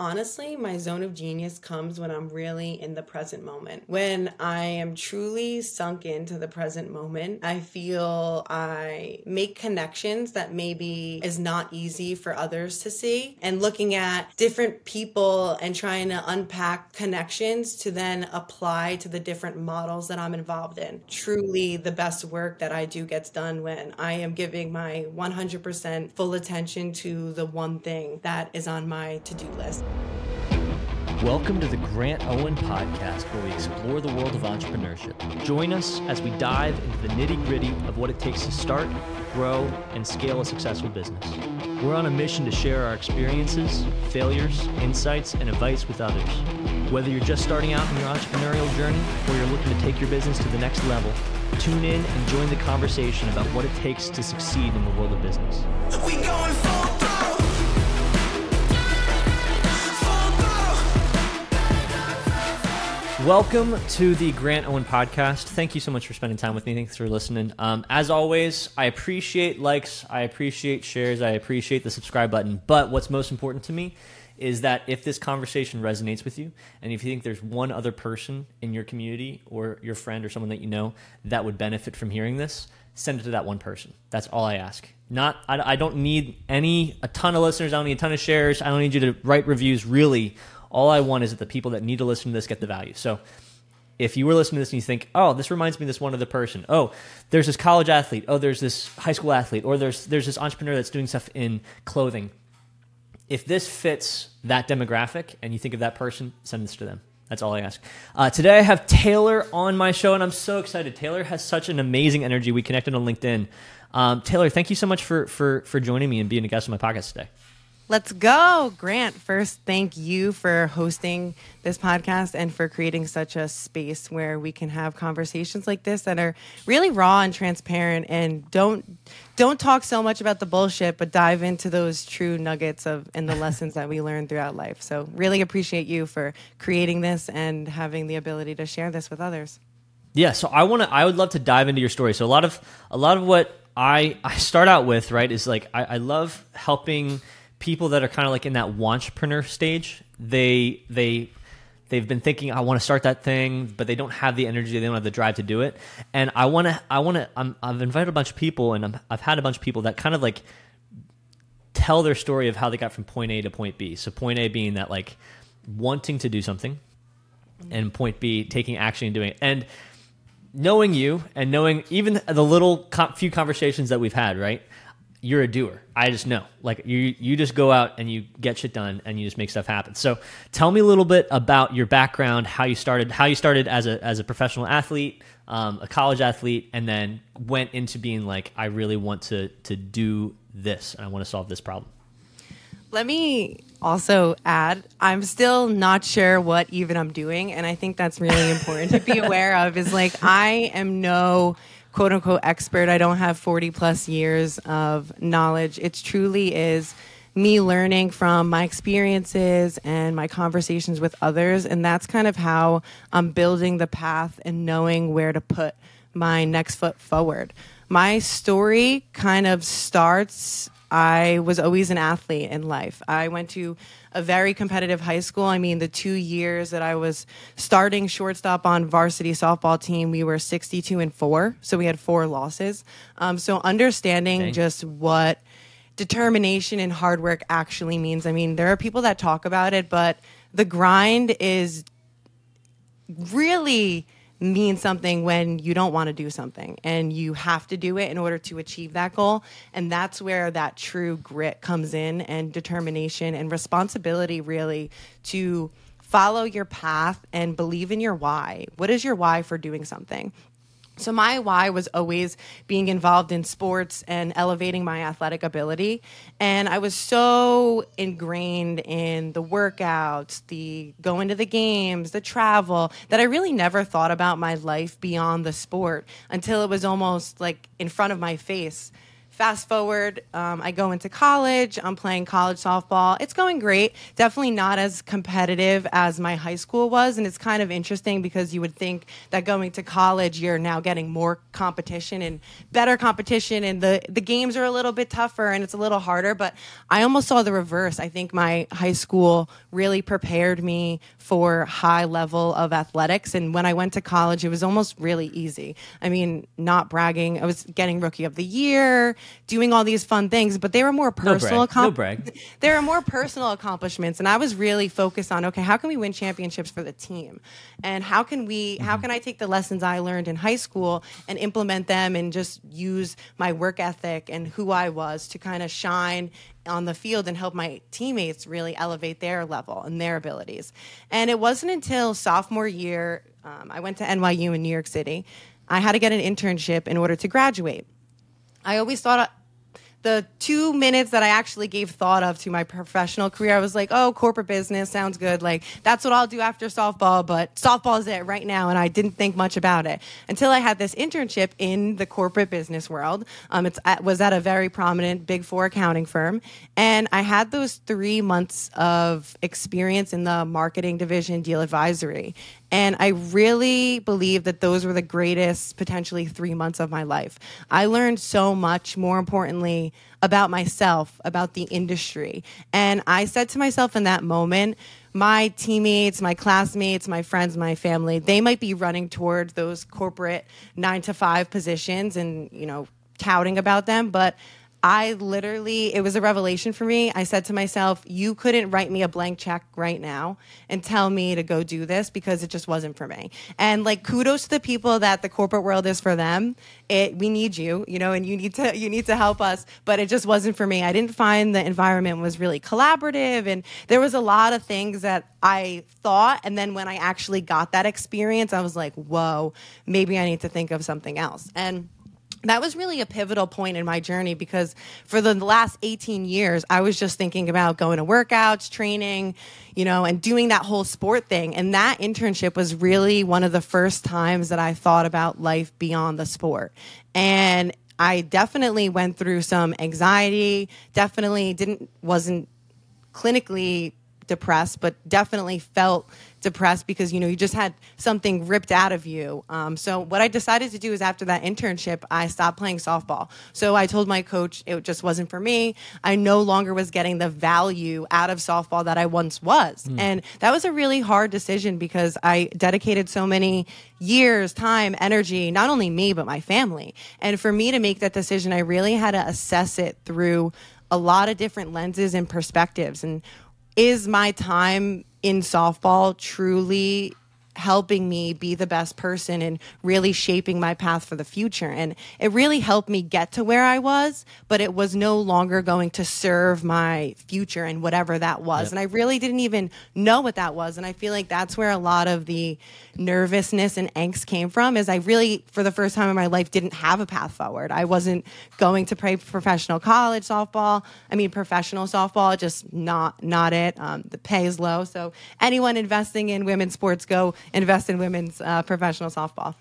Honestly, my zone of genius comes when I'm really in the present moment. When I am truly sunk into the present moment, I feel I make connections that maybe is not easy for others to see. And looking at different people and trying to unpack connections to then apply to the different models that I'm involved in. Truly, the best work that I do gets done when I am giving my 100% full attention to the one thing that is on my to do list. Welcome to the Grant Owen Podcast, where we explore the world of entrepreneurship. Join us as we dive into the nitty gritty of what it takes to start, grow, and scale a successful business. We're on a mission to share our experiences, failures, insights, and advice with others. Whether you're just starting out in your entrepreneurial journey or you're looking to take your business to the next level, tune in and join the conversation about what it takes to succeed in the world of business. Welcome to the Grant Owen podcast. Thank you so much for spending time with me. Thanks for listening. Um, as always, I appreciate likes, I appreciate shares, I appreciate the subscribe button. But what's most important to me is that if this conversation resonates with you, and if you think there's one other person in your community or your friend or someone that you know that would benefit from hearing this, send it to that one person. That's all I ask. Not, I, I don't need any a ton of listeners. I don't need a ton of shares. I don't need you to write reviews. Really, all I want is that the people that need to listen to this get the value. So if you were listening to this and you think, oh, this reminds me of this one other person. Oh, there's this college athlete. Oh, there's this high school athlete. Or there's there's this entrepreneur that's doing stuff in clothing. If this fits that demographic and you think of that person, send this to them. That's all I ask. Uh, today I have Taylor on my show, and I'm so excited. Taylor has such an amazing energy. We connected on LinkedIn. Um, Taylor, thank you so much for for for joining me and being a guest on my podcast today. Let's go. Grant, first, thank you for hosting this podcast and for creating such a space where we can have conversations like this that are really raw and transparent and don't don't talk so much about the bullshit, but dive into those true nuggets of and the lessons that we learn throughout life. So really appreciate you for creating this and having the ability to share this with others. Yeah, so I want to I would love to dive into your story. So a lot of a lot of what I I start out with, right, is like I, I love helping people that are kind of like in that entrepreneur stage, they they they've been thinking I want to start that thing, but they don't have the energy, they don't have the drive to do it. And I want to I want to I've invited a bunch of people and i have had a bunch of people that kind of like tell their story of how they got from point A to point B. So point A being that like wanting to do something mm-hmm. and point B taking action and doing it. And knowing you and knowing even the little few conversations that we've had, right? You're a doer. I just know. Like you you just go out and you get shit done and you just make stuff happen. So tell me a little bit about your background, how you started, how you started as a as a professional athlete, um, a college athlete, and then went into being like, I really want to to do this and I want to solve this problem. Let me also add, I'm still not sure what even I'm doing, and I think that's really important to be aware of. Is like I am no quote unquote expert. I don't have 40 plus years of knowledge. It truly is me learning from my experiences and my conversations with others. And that's kind of how I'm building the path and knowing where to put my next foot forward. My story kind of starts I was always an athlete in life. I went to a very competitive high school. I mean, the two years that I was starting shortstop on varsity softball team, we were 62 and four. So we had four losses. Um, so understanding Dang. just what determination and hard work actually means. I mean, there are people that talk about it, but the grind is really mean something when you don't want to do something and you have to do it in order to achieve that goal. And that's where that true grit comes in and determination and responsibility, really, to follow your path and believe in your why. What is your why for doing something? So my why was always being involved in sports and elevating my athletic ability. And I was so ingrained in the workouts, the going to the games, the travel, that I really never thought about my life beyond the sport until it was almost like in front of my face fast forward, um, I go into college. I'm playing college softball. It's going great. Definitely not as competitive as my high school was. And it's kind of interesting because you would think that going to college, you're now getting more competition and better competition. And the, the games are a little bit tougher and it's a little harder. But I almost saw the reverse. I think my high school really prepared me for high level of athletics. And when I went to college, it was almost really easy. I mean, not bragging, I was getting rookie of the year doing all these fun things, but they were more personal. No brag. no brag. They were more personal accomplishments, and I was really focused on okay, how can we win championships for the team, and how can we, how can I take the lessons I learned in high school and implement them, and just use my work ethic and who I was to kind of shine on the field and help my teammates really elevate their level and their abilities. And it wasn't until sophomore year, um, I went to NYU in New York City. I had to get an internship in order to graduate. I always thought the two minutes that I actually gave thought of to my professional career, I was like, oh, corporate business sounds good. Like, that's what I'll do after softball, but softball is it right now. And I didn't think much about it until I had this internship in the corporate business world. Um, it was at a very prominent big four accounting firm. And I had those three months of experience in the marketing division, deal advisory. And I really believe that those were the greatest, potentially three months of my life. I learned so much, more importantly, about myself, about the industry. And I said to myself in that moment, my teammates, my classmates, my friends, my family, they might be running toward those corporate nine to five positions and, you know, touting about them, but I literally, it was a revelation for me. I said to myself, you couldn't write me a blank check right now and tell me to go do this because it just wasn't for me. And like kudos to the people that the corporate world is for them. It, we need you, you know, and you need to, you need to help us, but it just wasn't for me. I didn't find the environment was really collaborative and there was a lot of things that I thought. And then when I actually got that experience, I was like, whoa, maybe I need to think of something else. And that was really a pivotal point in my journey because for the last 18 years i was just thinking about going to workouts training you know and doing that whole sport thing. And that internship was really one of the first times that i thought about life beyond the sport. And i definitely went through some anxiety definitely didn't wasn't clinically depressed but definitely felt depressed because you know you just had something ripped out of you. Um, so what I decided to do is after that internship, I stopped playing softball. So I told my coach it just wasn't for me. I no longer was getting the value out of softball that I once was, mm. and that was a really hard decision because I dedicated so many years, time, energy, not only me but my family. And for me to make that decision, I really had to assess it through a lot of different lenses and perspectives and is my time in softball truly helping me be the best person and really shaping my path for the future. And it really helped me get to where I was, but it was no longer going to serve my future and whatever that was. Yep. And I really didn't even know what that was. And I feel like that's where a lot of the nervousness and angst came from is I really, for the first time in my life, didn't have a path forward. I wasn't going to play professional college softball. I mean, professional softball, just not, not it. Um, the pay is low. So anyone investing in women's sports, go invest in women's uh, professional softball.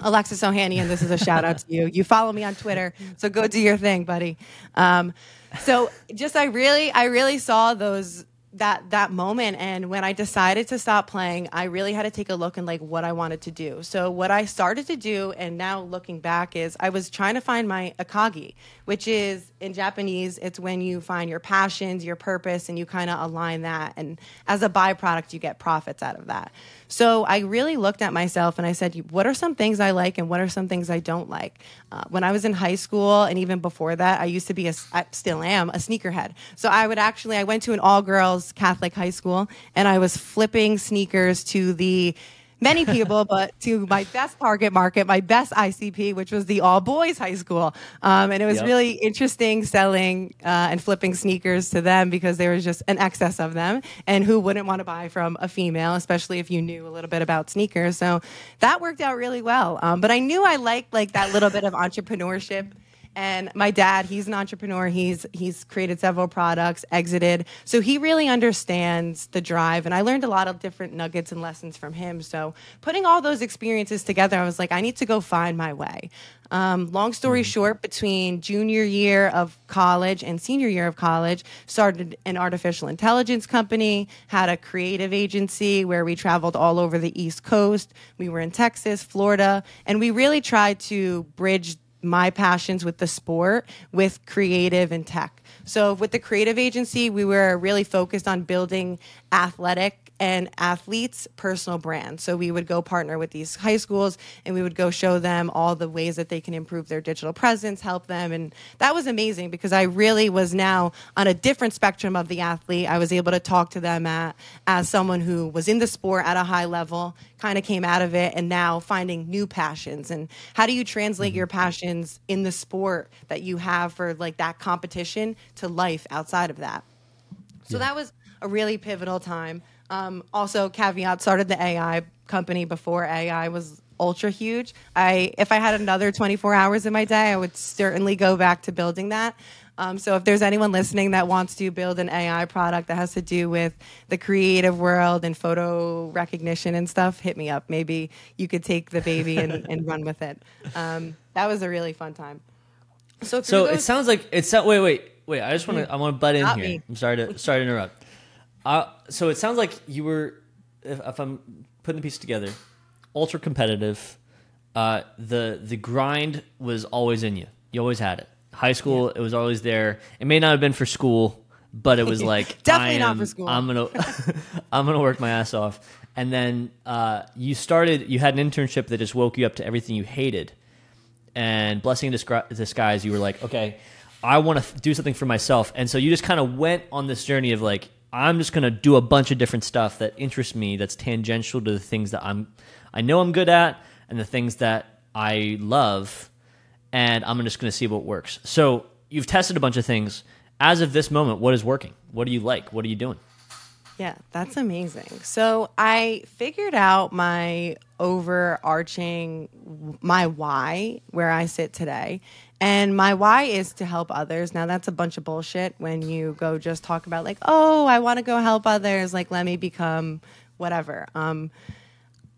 Alexis Ohanian, this is a shout out to you. You follow me on Twitter, so go do your thing, buddy. Um, so just I really, I really saw those that that moment and when i decided to stop playing i really had to take a look and like what i wanted to do so what i started to do and now looking back is i was trying to find my ikigai which is in japanese it's when you find your passions your purpose and you kind of align that and as a byproduct you get profits out of that so I really looked at myself and I said, what are some things I like and what are some things I don't like? Uh, when I was in high school and even before that, I used to be, a, I still am, a sneakerhead. So I would actually, I went to an all girls Catholic high school and I was flipping sneakers to the many people, but to my best target market, my best ICP, which was the all boys high school. Um, and it was yep. really interesting selling uh, and flipping sneakers to them because there was just an excess of them. And who wouldn't want to buy from a female, especially if you knew a little bit about sneakers? So that worked out really well. Um, but I knew I liked like that little bit of entrepreneurship And my dad, he's an entrepreneur. He's he's created several products, exited. So he really understands the drive. And I learned a lot of different nuggets and lessons from him. So putting all those experiences together, I was like, I need to go find my way. Um, long story Mm-hmm. short, between junior year of college and senior year of college, started an artificial intelligence company, had a creative agency where we traveled all over the East Coast. We were in Texas, Florida, and we really tried to bridge my passions with the sport with creative and tech. So with the creative agency, we were really focused on building athletic and athletes personal brands. So we would go partner with these high schools and we would go show them all the ways that they can improve their digital presence, help them. And that was amazing because I really was now on a different spectrum of the athlete. I was able to talk to them at, as someone who was in the sport at a high level, kind of came out of it, and now finding new passions. And how do you translate your passions in the sport that you have for like that competition to life outside of that? So that was a really pivotal time. Um, also, caveat started the AI company before AI was ultra huge. I if I had another 24 hours in my day, I would certainly go back to building that. Um, so if there's anyone listening that wants to build an AI product that has to do with the creative world and photo recognition and stuff, hit me up. Maybe you could take the baby and, and run with it. Um, that was a really fun time. So, So it sounds like it's not. Wait, wait, wait. I just want to. I want to butt in Not here. me. I'm sorry to sorry to interrupt. Uh, so it sounds like you were, if, if I'm putting the piece together, ultra competitive. Uh, the the grind was always in you. You always had it. High school, it was always there. It may not have been for school, but it was like Definitely I not for school. I'm gonna I'm gonna work my ass off. And then uh, you started. You had an internship that just woke you up to everything you hated and blessing in disguise you were like okay i want to f- do something for myself and so you just kind of went on this journey of like i'm just going to do a bunch of different stuff that interests me that's tangential to the things that i'm i know i'm good at and the things that i love and i'm just going to see what works so you've tested a bunch of things as of this moment what is working what do you like what are you doing Yeah, that's amazing. So I figured out my overarching, my why, where I sit today. And my why is to help others. Now, that's a bunch of bullshit when you go just talk about, like, oh, I want to go help others. Like, let me become whatever. Um,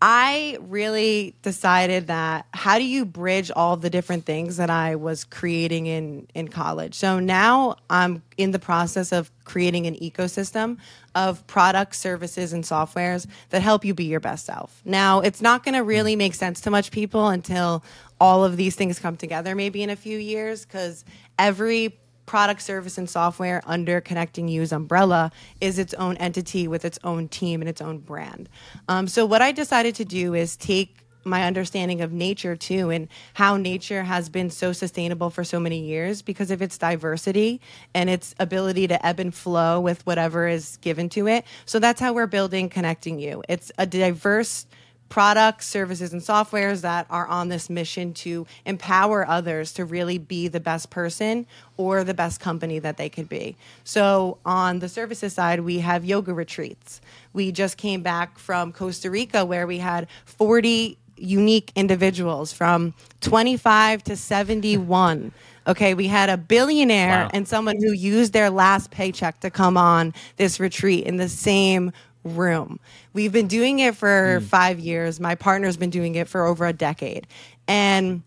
I really decided that how do you bridge all the different things that I was creating in in college. So now I'm in the process of creating an ecosystem of products, services and softwares that help you be your best self. Now, it's not going to really make sense to much people until all of these things come together maybe in a few years cuz every product, service, and software under Connecting You's umbrella is its own entity with its own team and its own brand. Um, so, what I decided to do is take my understanding of nature too and how nature has been so sustainable for so many years because of its diversity and its ability to ebb and flow with whatever is given to it. So that's how we're building Connecting You. It's a diverse products, services, and softwares that are on this mission to empower others to really be the best person or the best company that they could be. So, on the services side, we have yoga retreats. We just came back from Costa Rica where we had 40 unique individuals from 25 to 71. Okay, we had a billionaire Wow. and someone who used their last paycheck to come on this retreat in the same room. We've been doing it for mm. five years. My partner's been doing it for over a decade. And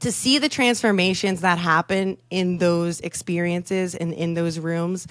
to see the transformations that happen in those experiences and in those rooms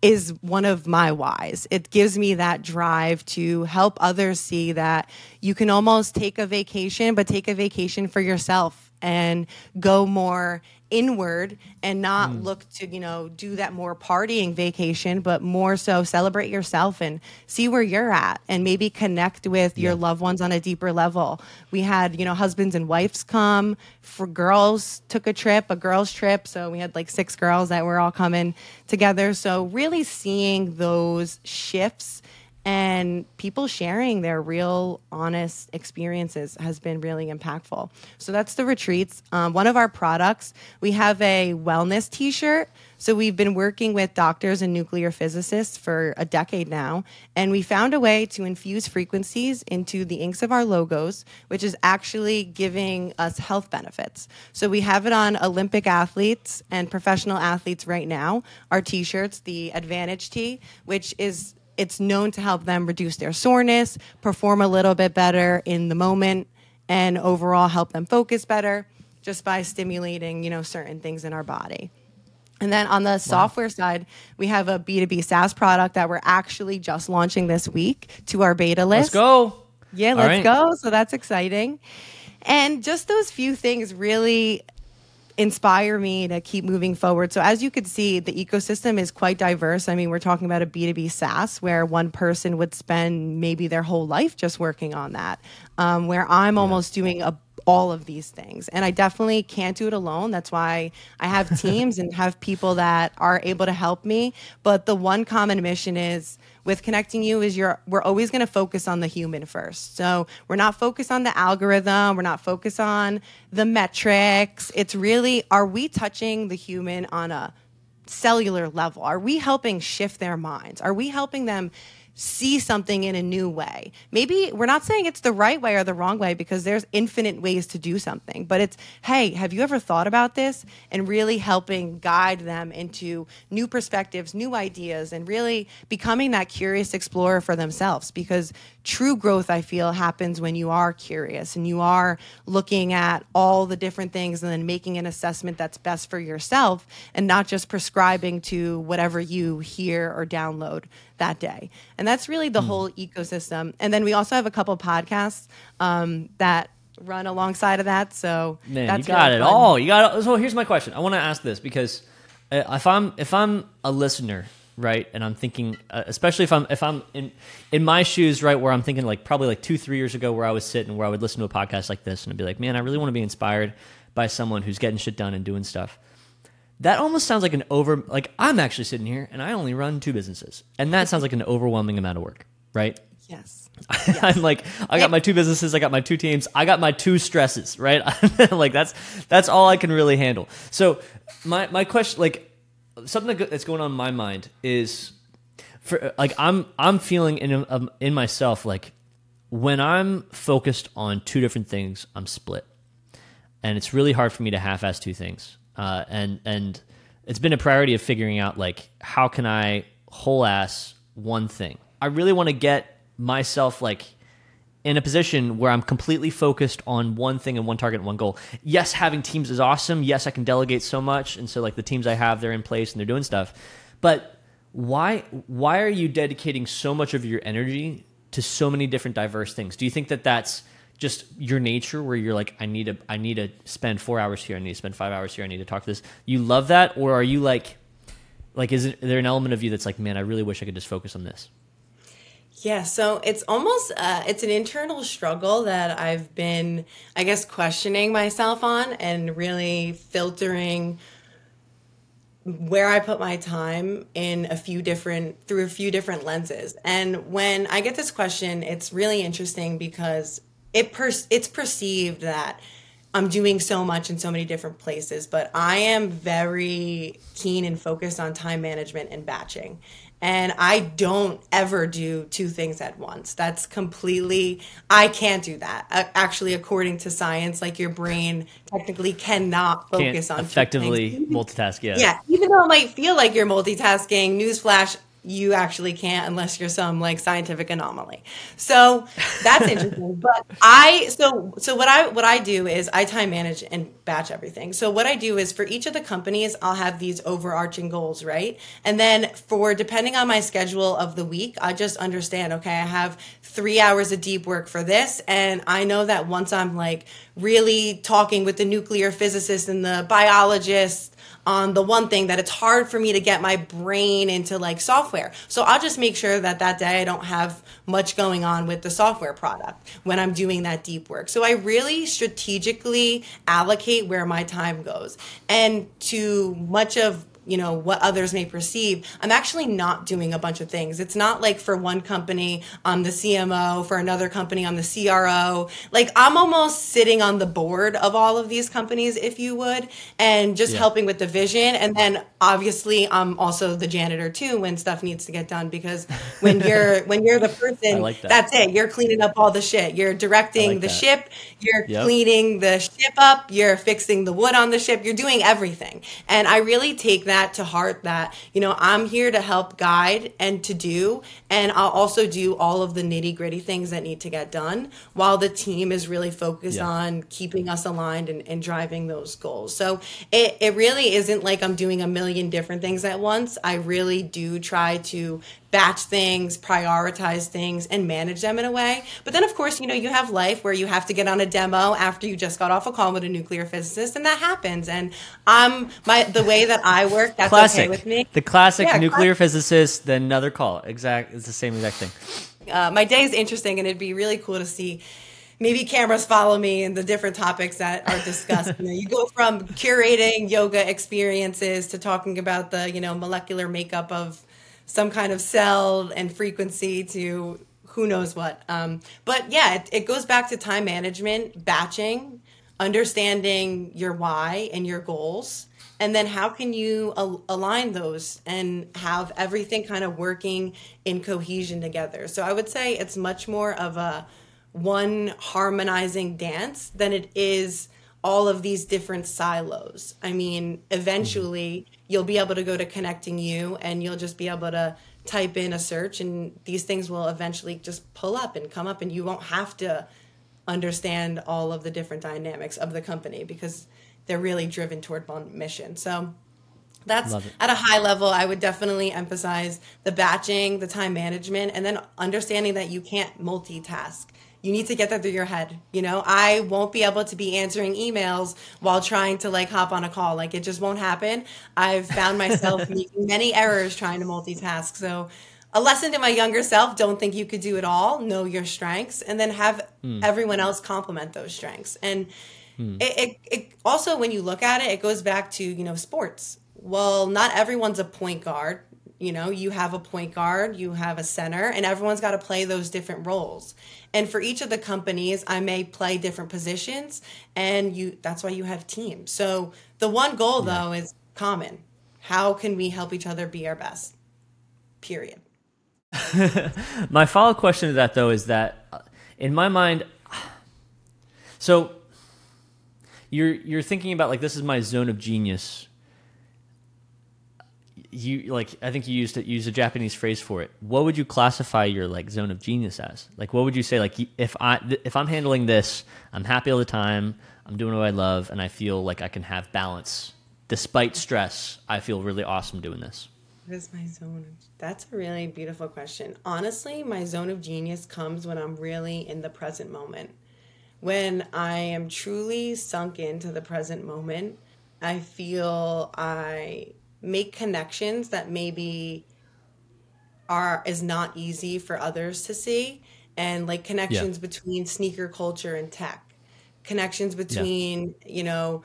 is one of my whys. It gives me that drive to help others see that you can almost take a vacation, but take a vacation for yourself and go more inward and not mm. look to, you know, do that more partying vacation, but more so celebrate yourself and see where you're at and maybe connect with your loved ones on a deeper level. We had, you know, husbands and wives come for girls took a trip, a girls trip. So we had like six girls that were all coming together. So really seeing those shifts and people sharing their real honest experiences has been really impactful so that's the retreats um, one of our products we have a wellness t-shirt so we've been working with doctors and nuclear physicists for a decade now, and we found a way to infuse frequencies into the inks of our logos, which is actually giving us health benefits. So we have it on Olympic athletes and professional athletes right now. Our t-shirts, the Advantage T, which is it's known to help them reduce their soreness, perform a little bit better in the moment, and overall help them focus better just by stimulating, you know, certain things in our body. And then on the software side, we have a B2B SaaS product that we're actually just launching this week to our beta list. Let's go. Yeah, let's right. go. So that's exciting. And just those few things really inspire me to keep moving forward. So as you could see, the ecosystem is quite diverse. I mean, we're talking about a B2B SaaS where one person would spend maybe their whole life just working on that. Um, where I'm almost doing a all of these things. And I definitely can't do it alone. That's why I have teams and have people that are able to help me. But the one common mission is with connecting you is you're we're always going to focus on the human first. So we're not focused on the algorithm, we're not focused on the metrics. It's really are we touching the human on a cellular level? Are we helping shift their minds? Are we helping them see something in a new way. Maybe we're not saying it's the right way or the wrong way because there's infinite ways to do something, but it's, hey, have you ever thought about this? And really helping guide them into new perspectives, new ideas, and really becoming that curious explorer for themselves because true growth, I feel, happens when you are curious and you are looking at all the different things and then making an assessment that's best for yourself and not just prescribing to whatever you hear or download that day. And that's really the mm. whole ecosystem. And then we also have a couple podcasts um, that run alongside of that. So man, you got really it fun. all. You got it. So here's my question. I want to ask this because uh, if I'm if I'm a listener right and i'm thinking uh, especially if i'm if i'm in in my shoes right where i'm thinking like probably like two three years ago where i was sitting where i would listen to a podcast like this and i'd be like man i really want to be inspired by someone who's getting shit done and doing stuff that almost sounds like an over like i'm actually sitting here and i only run two businesses and that sounds like an overwhelming amount of work right yes Yes. I'm like, I got my two businesses, I got my two teams, I got my two stresses, right? like that's that's all I can really handle. So my my question, like, something that's going on in my mind is for like I'm I'm feeling in um, in myself like when I'm focused on two different things, I'm split, and it's really hard for me to half-ass two things. Uh, and and it's been a priority of figuring out like how can I whole ass one thing. I really want to get myself like in a position where I'm completely focused on one thing and one target and one goal. Yes, having teams is awesome. Yes, I can delegate so much, and so like the teams I have, they're in place and they're doing stuff. But why why are you dedicating so much of your energy to so many different diverse things? Do you think that that's just your nature where you're like I need to I need to spend 4 hours here, I need to spend 5 hours here, I need to talk to this. You love that or are you like like is, there an element of you that's like man, I really wish I could just focus on this? Yeah, so it's almost uh, it's an internal struggle that I've been, I guess, questioning myself on and really filtering where I put my time in a few different through a few different lenses. And when I get this question, it's really interesting because it per- it's perceived that I'm doing so much in so many different places, but I am very keen and focused on time management and batching. And I don't ever do two things at once. That's completely, I can't do that. Actually, according to science, like your brain technically cannot focus can't on effectively multitask. Yeah. Yeah. Even though it might feel like you're multitasking, newsflash, you actually can't unless you're some like scientific anomaly. So that's interesting. but I so so what I what I do is I time manage and batch everything. So what I do is for each of the companies I'll have these overarching goals, right? And then for depending on my schedule of the week, I just understand, okay, I have 3 hours of deep work for this and I know that once I'm like really talking with the nuclear physicist and the biologist on the one thing that it's hard for me to get my brain into like software. So I'll just make sure that that day I don't have much going on with the software product when I'm doing that deep work. So I really strategically allocate where my time goes. And to much of you know what others may perceive i'm actually not doing a bunch of things. It's not like for one company i'm the cmo for another company i'm the cro like i'm almost sitting on the board of all of these companies if you would and just Yeah. helping with the vision. And then obviously i'm also the janitor too when stuff needs to get done because when you're when you're the person like that. that's it. You're cleaning up all the shit. You're directing like the that. ship. You're Yep. cleaning the ship up. You're fixing the wood on the ship. You're doing everything. And i really take that to heart that you know i'm here to help guide and to do and i'll also do all of the nitty gritty things that need to get done while the team is really focused Yeah. on keeping us aligned and, and driving those goals so it, it really isn't like i'm doing a million different things at once i really do try to batch things, prioritize things, and manage them in a way. But then, of course, you know, you have life where you have to get on a demo after you just got off a call with a nuclear physicist, and that happens. And I'm my the way that I work, that's classic. okay with me. The classic Yeah, nuclear physicist, then another call. Exact. It's the same exact thing. uh, my day is interesting and it'd be really cool to see maybe cameras follow me and the different topics that are discussed you, know, you go from curating yoga experiences to talking about the you know molecular makeup of some kind of cell and frequency to who knows what. Um, but yeah it, it goes back to time management batching understanding your why and your goals and then how can you al- align those and have everything kind of working in cohesion together. So i would say it's much more of a one harmonizing dance than it is all of these different silos. I mean eventually you'll be able to go to connecting you and you'll just be able to type in a search and these things will eventually just pull up and come up and you won't have to understand all of the different dynamics of the company because they're really driven toward one mission. So that's at a high level. I would definitely emphasize the batching, the time management, and then understanding that you can't multitask. You need to get that through your head. You know, I won't be able to be answering emails while trying to like hop on a call. Like it just won't happen. I've found myself making many errors trying to multitask. So a lesson to my younger self don't think you could do it all know your strengths and then have hmm. everyone else complement those strengths and hmm. it, it, it also when you look at it it goes back to you know sports well not everyone's a point guard you know you have a point guard you have a center and everyone's got to play those different roles. And for each of the companies i may play different positions and you that's why you have teams. So the one goal though is common. How can we help each other be our best? Period. My follow up question to that, though, is that uh, in my mind, so you're you're thinking about like this is my zone of genius. You like I think you used to use a Japanese phrase for it. What would you classify your like zone of genius as? Like what would you say like if I if I'm handling this, I'm happy all the time, I'm doing what I love, and I feel like I can have balance despite stress. I feel really awesome doing this. What is my zone That's a really beautiful question. Honestly, my zone of genius comes when I'm really in the present moment. When I am truly sunk into the present moment, I feel I make connections that maybe are is not easy for others to see. And like connections between sneaker culture and tech. Connections between you know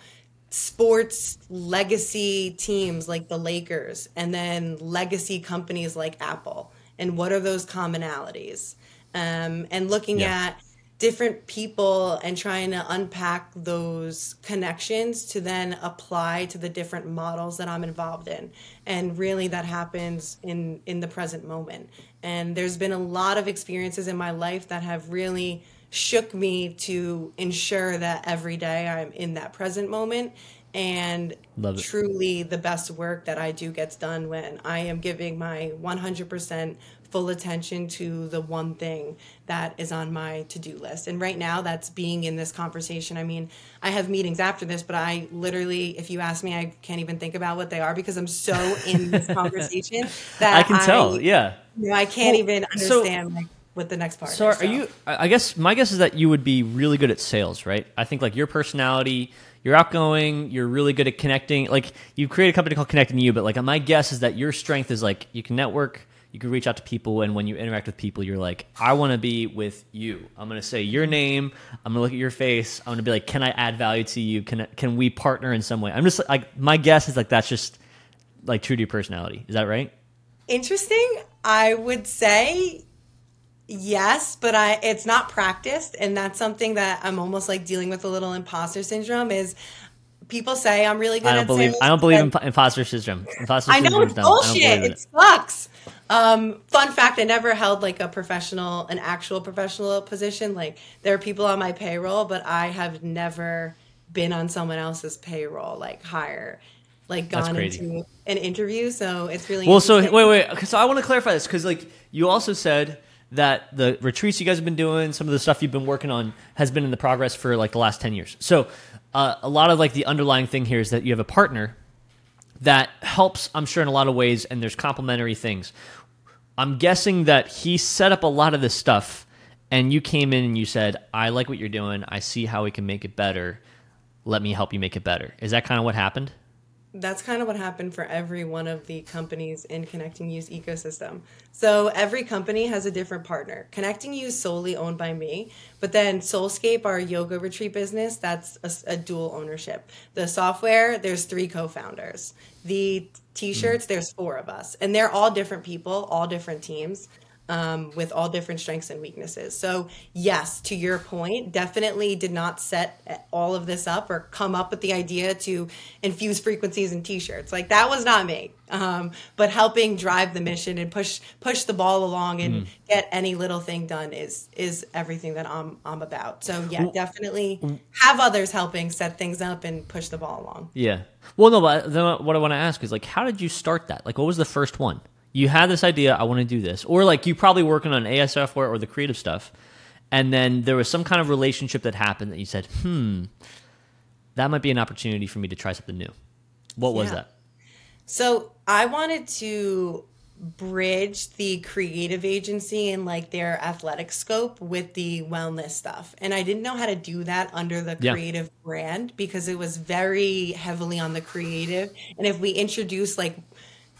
sports legacy teams like the Lakers and then legacy companies like Apple. And what are those commonalities? Um, and looking Yeah. at different people and trying to unpack those connections to then apply to the different models that I'm involved in. And really that happens in in the present moment. And there's been a lot of experiences in my life that have really shook me to ensure that every day I'm in that present moment. And truly the best work that I do gets done when I am giving my 100% full attention to the one thing that is on my to-do list. And right now that's being in this conversation. I mean, I have meetings after this, but I literally if you ask me I can't even think about what they are because I'm so in this conversation that I can tell, yeah. you know, I can't Well, even so- understand like what the next part So is. are you? I I guess my guess is that you would be really good at sales, right? I think like your personality, you're outgoing, you're really good at connecting. Like you create a company called Connecting You, but like my guess is that your strength is like you can network, you can reach out to people, and when you interact with people, you're like, I want to be with you. I'm gonna say your name. I'm gonna look at your face. I'm gonna be like, can I add value to you? Can I, can we partner in some way? I'm just like my guess is like that's just like true to your personality. Is that right? Interesting. I would say yes, but I it's not practiced, and that's something that I'm almost like dealing with a little imposter syndrome. Is people say I'm really good I don't at believe I don't believe in imposter syndrome. Imposter I know it's dumb. I don't bullshit. in It sucks. Um, fun fact: I never held like a professional, an actual professional position. Like there are people on my payroll, but I have never been on someone else's payroll, like hire, like gone into an interview. So it's really Well, so wait, wait. So I want to clarify this because, like, you also said that the retreats you guys have been doing, some of the stuff you've been working on, has been in the progress for like the last ten years. So uh, a lot of like the underlying thing here is that you have a partner that helps. I'm sure in a lot of ways, and there's complementary things. I'm guessing that he set up a lot of this stuff, and you came in and you said, "I like what you're doing. I see how we can make it better. Let me help you make it better." Is that kind of what happened? That's kind of what happened for every one of the companies in Connecting You's ecosystem. So every company has a different partner. Connecting You's solely owned by me, but then Soulscape, our yoga retreat business, that's a, a dual ownership. The software, there's three co-founders. The t-shirts, mm. there's four of us, and they're all different people, all different teams. Um, with all different strengths and weaknesses. So, yes, to your point, definitely did not set all of this up or come up with the idea to infuse frequencies in t-shirts. Like that was not me. Um, but helping drive the mission and push push the ball along and get any little thing done is is everything that I'm I'm about. So yeah, definitely have others helping set things up and push the ball along. Yeah. Well, no, but then what I want to ask is like, how did you start that? Like, what was the first one? You had this idea, I want to do this, or like you probably working on AI software or the creative stuff, and then there was some kind of relationship that happened that you said, hmm, that might be an opportunity for me to try something new. What was Yeah. that? So I wanted to bridge the creative agency and like their athletic scope with the wellness stuff. And I didn't know how to do that under the Yeah. creative brand because it was very heavily on the creative. And if we introduce like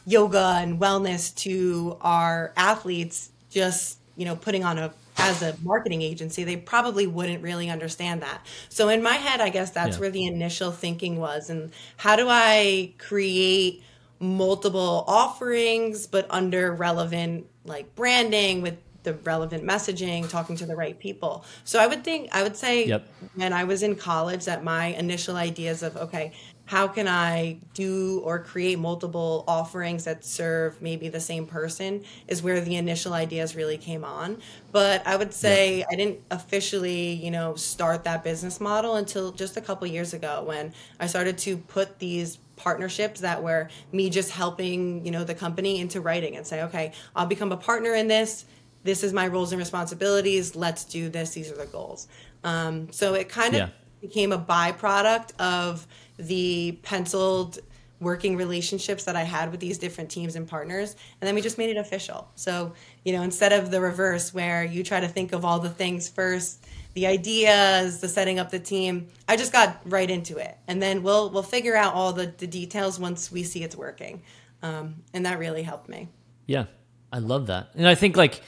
yoga and wellness to our athletes, just, you know, putting on a as a marketing agency, they probably wouldn't really understand that. So in my head, I guess that's Yeah. where the initial thinking was. And how do I create multiple offerings, but under relevant like branding with the relevant messaging, talking to the right people. So I would think, I would say Yep. when I was in college that my initial ideas of, okay, how can I do or create multiple offerings that serve maybe the same person is where the initial ideas really came on. But I would say I didn't officially, you know, start that business model until just a couple years ago when I started to put these partnerships that were me just helping, you know, the company into writing and say, okay, I'll become a partner in this. This is my roles and responsibilities. Let's do this. These are the goals. Um, so it kind of Yeah. became a byproduct of the penciled working relationships that I had with these different teams and partners. And then we just made it official. So, you know, instead of the reverse where you try to think of all the things first, the ideas, the setting up the team, I just got right into it. And then we'll we'll figure out all the, the details once we see it's working. Um, and that really helped me. Yeah, I love that, and I think like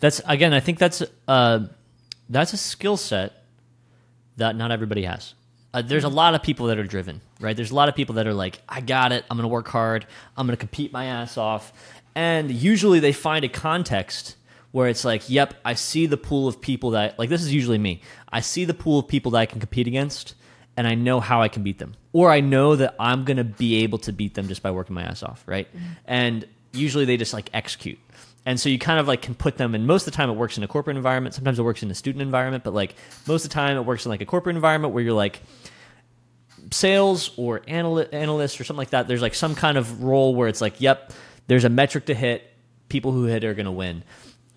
that's again, I think that's uh, that's a skill set that not everybody has. Uh, there's a lot of people that are driven, right? There's a lot of people that are like, I got it. I'm going to work hard. I'm going to compete my ass off. And usually they find a context where it's like, yep, I see the pool of people that, like, this is usually me. I see the pool of people that I can compete against, and I know how I can beat them. Or I know that I'm going to be able to beat them just by working my ass off, right? And usually they just like execute. And so you kind of like can put them in most of the time it works in a corporate environment. Sometimes it works in a student environment, but like most of the time it works in like a corporate environment where you're like sales or analy- analyst or something like that. There's like some kind of role where it's like, yep, there's a metric to hit. People who hit are going to win.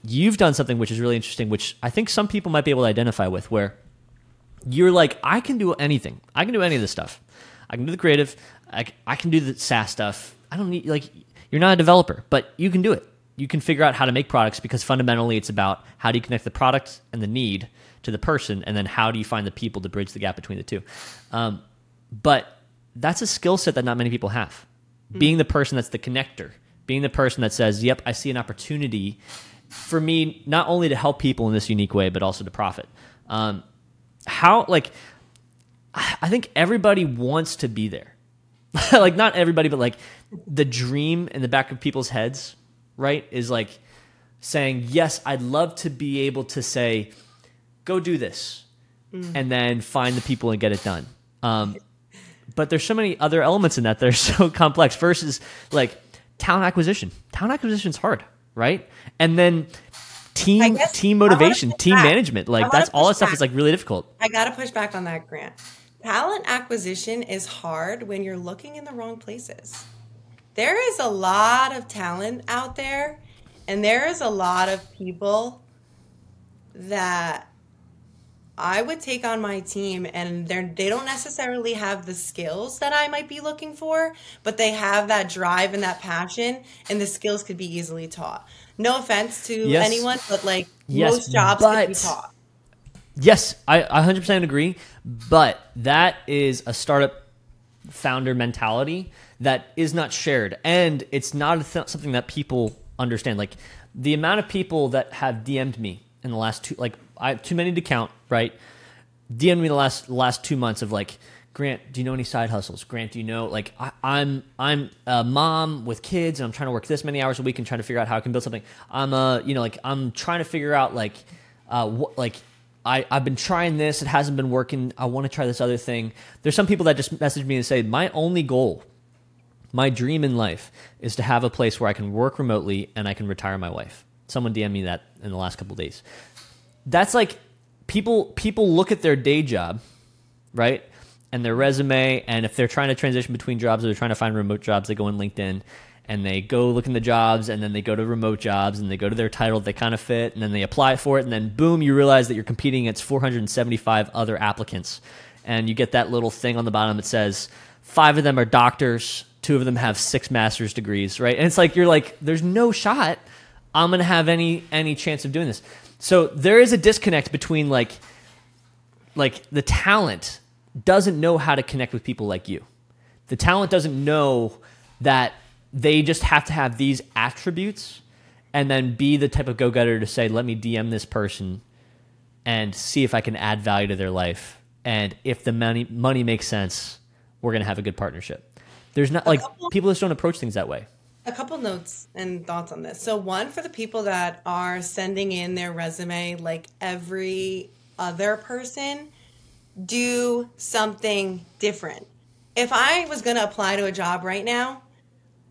You've done something which is really interesting, which I think some people might be able to identify with, where you're like, I can do anything. I can do any of this stuff. I can do the creative. I can do the SaaS stuff. I don't need like you're not a developer, but you can do it. You can figure out how to make products because fundamentally it's about how do you connect the product and the need to the person, and then how do you find the people to bridge the gap between the two. Um, but that's a skill set that not many people have. Being the person that's the connector, being the person that says, "Yep, I see an opportunity for me not only to help people in this unique way, but also to profit." Um, how like I think everybody wants to be there. like not everybody, but like the dream in the back of people's heads, right? Is like saying, yes, I'd love to be able to say, go do this, mm. and then find the people and get it done. Um, but there's so many other elements in that that are so complex. Versus like talent acquisition. Talent acquisition is hard, right? And then team team motivation, team back. management. Like that's all that stuff back. is like really difficult. I got to push back on that, Grant. Talent acquisition is hard when you're looking in the wrong places. There is a lot of talent out there, and there is a lot of people that I would take on my team and they they don't necessarily have the skills that I might be looking for, but they have that drive and that passion and the skills could be easily taught. No offense to yes. anyone, but like yes, most jobs but, could be taught. Yes, I, I 100% agree, but that is a startup founder mentality that is not shared and it's not th- something that people understand. Like the amount of people that have DM'd me in the last two like I have too many to count, right? dm'd me the last last two months of like, Grant, do you know any side hustles? Grant, do you know like I, am I'm, I'm a mom with kids and I'm trying to work this many hours a week and trying to figure out how I can build something. I'm a you know like I'm trying to figure out like uh what like I, I've been trying this, it hasn't been working. I want to try this other thing. There's some people that just message me and say, My only goal, my dream in life is to have a place where I can work remotely and I can retire my wife. Someone DM me that in the last couple days that's like people people look at their day job, right? And their resume, and if they're trying to transition between jobs or they're trying to find remote jobs, they go on LinkedIn and they go look in the jobs and then they go to remote jobs and they go to their title they kind of fit and then they apply for it and then boom you realize that you're competing against 475 other applicants and you get that little thing on the bottom that says five of them are doctors two of them have six master's degrees right and it's like you're like there's no shot i'm to have any any chance of doing this so there is a disconnect between like like the talent doesn't know how to connect with people like you. The talent doesn't know that they just have to have these attributes and then be the type of go-getter to say let me DM this person and see if I can add value to their life and if the money money makes sense, we're to have a good partnership. There's not like people just don't approach things that way a couple notes and thoughts on this. So, one for the people that are sending in their resume like every other person, do something different. If I was going to apply to a job right now,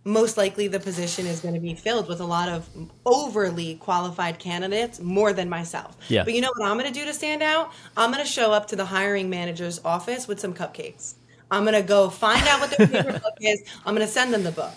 most likely the position is going to be filled with a lot of overly qualified candidates more than myself. Yeah. But you know what I'm going to do to stand out? I'm going to show up to the hiring manager's office with some cupcakes. I'm going to go find out what their favorite book is. I'm going to send them the book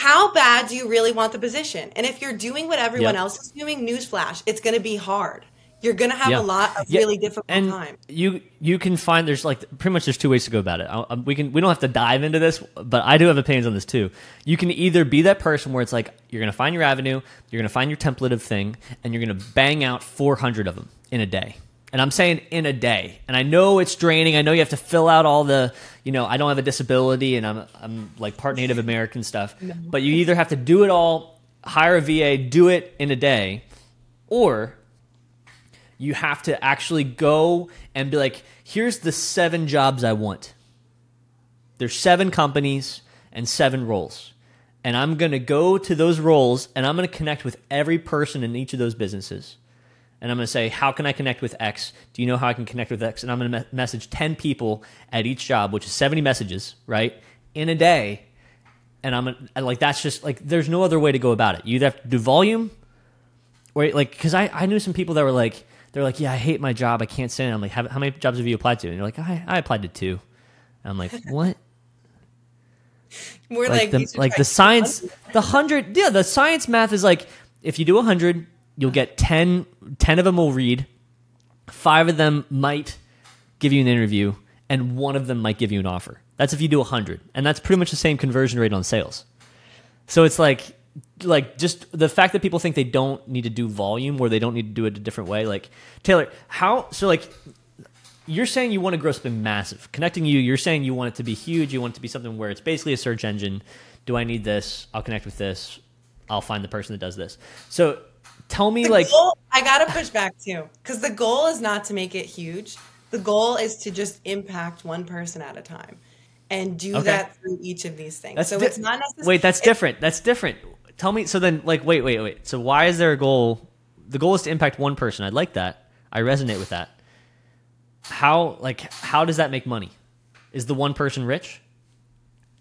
how bad do you really want the position? And if you're doing what everyone yep. else is doing, newsflash, it's going to be hard. You're going to have a lot of yeah. really difficult and time. You you can find there's like pretty much there's two ways to go about it. I, we can we don't have to dive into this, but I do have opinions on this too. You can either be that person where it's like you're going to find your avenue, you're going to find your template of thing, and you're going to bang out 400 of them in a day and I'm saying in a day. And I know it's draining. I know you have to fill out all the, you know, I don't have a disability and I'm I'm like part Native American stuff. No. But you either have to do it all, hire a VA, do it in a day, or you have to actually go and be like, here's the seven jobs I want. There's seven companies and seven roles. And I'm going to go to those roles and I'm going to connect with every person in each of those businesses and I'm going to say, How can I connect with X? Do you know how I can connect with X? And I'm going to me- message 10 people at each job, which is 70 messages, right? In a day. And I'm gonna, like, that's just like, there's no other way to go about it. You either have to do volume, or like, because I, I knew some people that were like, they're like, Yeah, I hate my job. I can't stand it. I'm like, How, how many jobs have you applied to? And you're like, I, I applied to two. And I'm like, What? More like, like the, like the science, the hundred, yeah, the science math is like, if you do a hundred, You'll get 10, 10 of them will read, five of them might give you an interview, and one of them might give you an offer. That's if you do 100. And that's pretty much the same conversion rate on sales. So it's like, like just the fact that people think they don't need to do volume or they don't need to do it a different way. Like, Taylor, how, so like, you're saying you want to grow something massive. Connecting you, you're saying you want it to be huge. You want it to be something where it's basically a search engine. Do I need this? I'll connect with this. I'll find the person that does this. So tell me the like goal, I gotta push back too because the goal is not to make it huge. The goal is to just impact one person at a time. and do Okay. that through each of these things. That's so di- it's not necessarily Wait, that's different. That's different. Tell me. So then, like, wait, wait, wait. So why is there a goal? The goal is to impact one person. I like that. I resonate with that. How, like, how does that make money? Is the one person rich?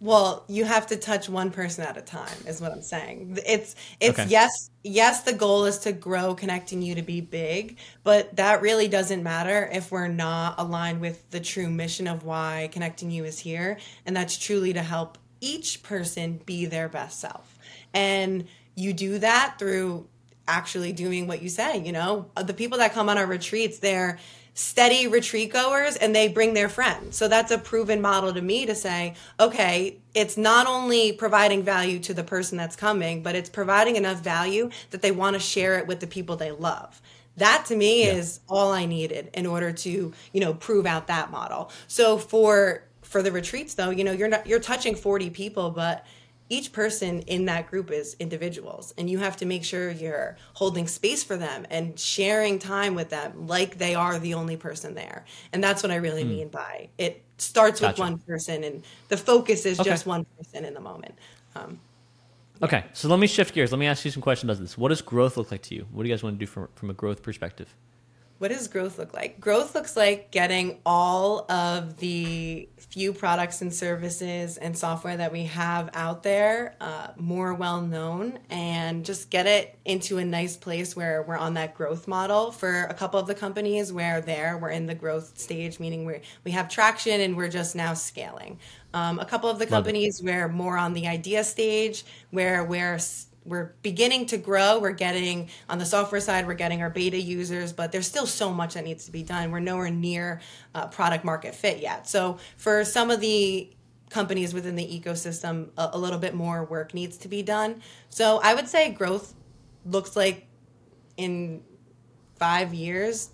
Well, you have to touch one person at a time, is what I'm saying. It's it's Okay. yes, yes. The goal is to grow, connecting you to be big, but that really doesn't matter if we're not aligned with the true mission of why connecting you is here, and that's truly to help each person be their best self. And you do that through actually doing what you say. You know, the people that come on our retreats, they're steady retreat goers and they bring their friends. So that's a proven model to me to say, okay, it's not only providing value to the person that's coming, but it's providing enough value that they want to share it with the people they love. That to me Yeah. is all I needed in order to, you know, prove out that model. So for for the retreats though, you know, you're not you're touching 40 people, but each person in that group is individuals and you have to make sure you're holding space for them and sharing time with them like they are the only person there and that's what i really mean by it starts with one person and the focus is Okay. just one person in the moment um, Okay, so let me shift gears. Let me ask you some questions about this. What does growth look like to you? What do you guys want to do from, from a growth perspective? What does growth look like? Growth looks like getting all of the few products and services and software that we have out there uh, more well known and just get it into a nice place where we're on that growth model for a couple of the companies where there we're in the growth stage, meaning we we have traction and we're just now scaling. Um, a couple of the companies where more on the idea stage where we're s- we're beginning to grow. We're getting on the software side, we're getting our beta users, but there's still so much that needs to be done. We're nowhere near uh, product market fit yet. So for some of the companies within the ecosystem, a, a little bit more work needs to be done. So I would say growth looks like in five years,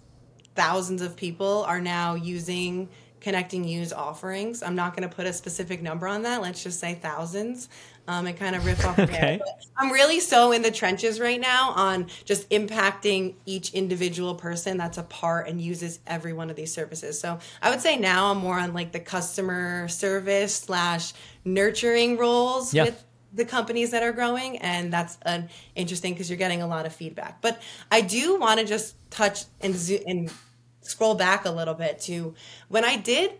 thousands of people are now using Connecting You's offerings. I'm not going to put a specific number on that. Let's just say thousands um, and kind of riff off Okay. there. But I'm really so in the trenches right now on just impacting each individual person that's a part and uses every one of these services. So I would say now I'm more on like the customer service slash nurturing roles Yeah. with the companies that are growing and that's an interesting because you're getting a lot of feedback but i do want to just touch and zo- and scroll back a little bit to when i did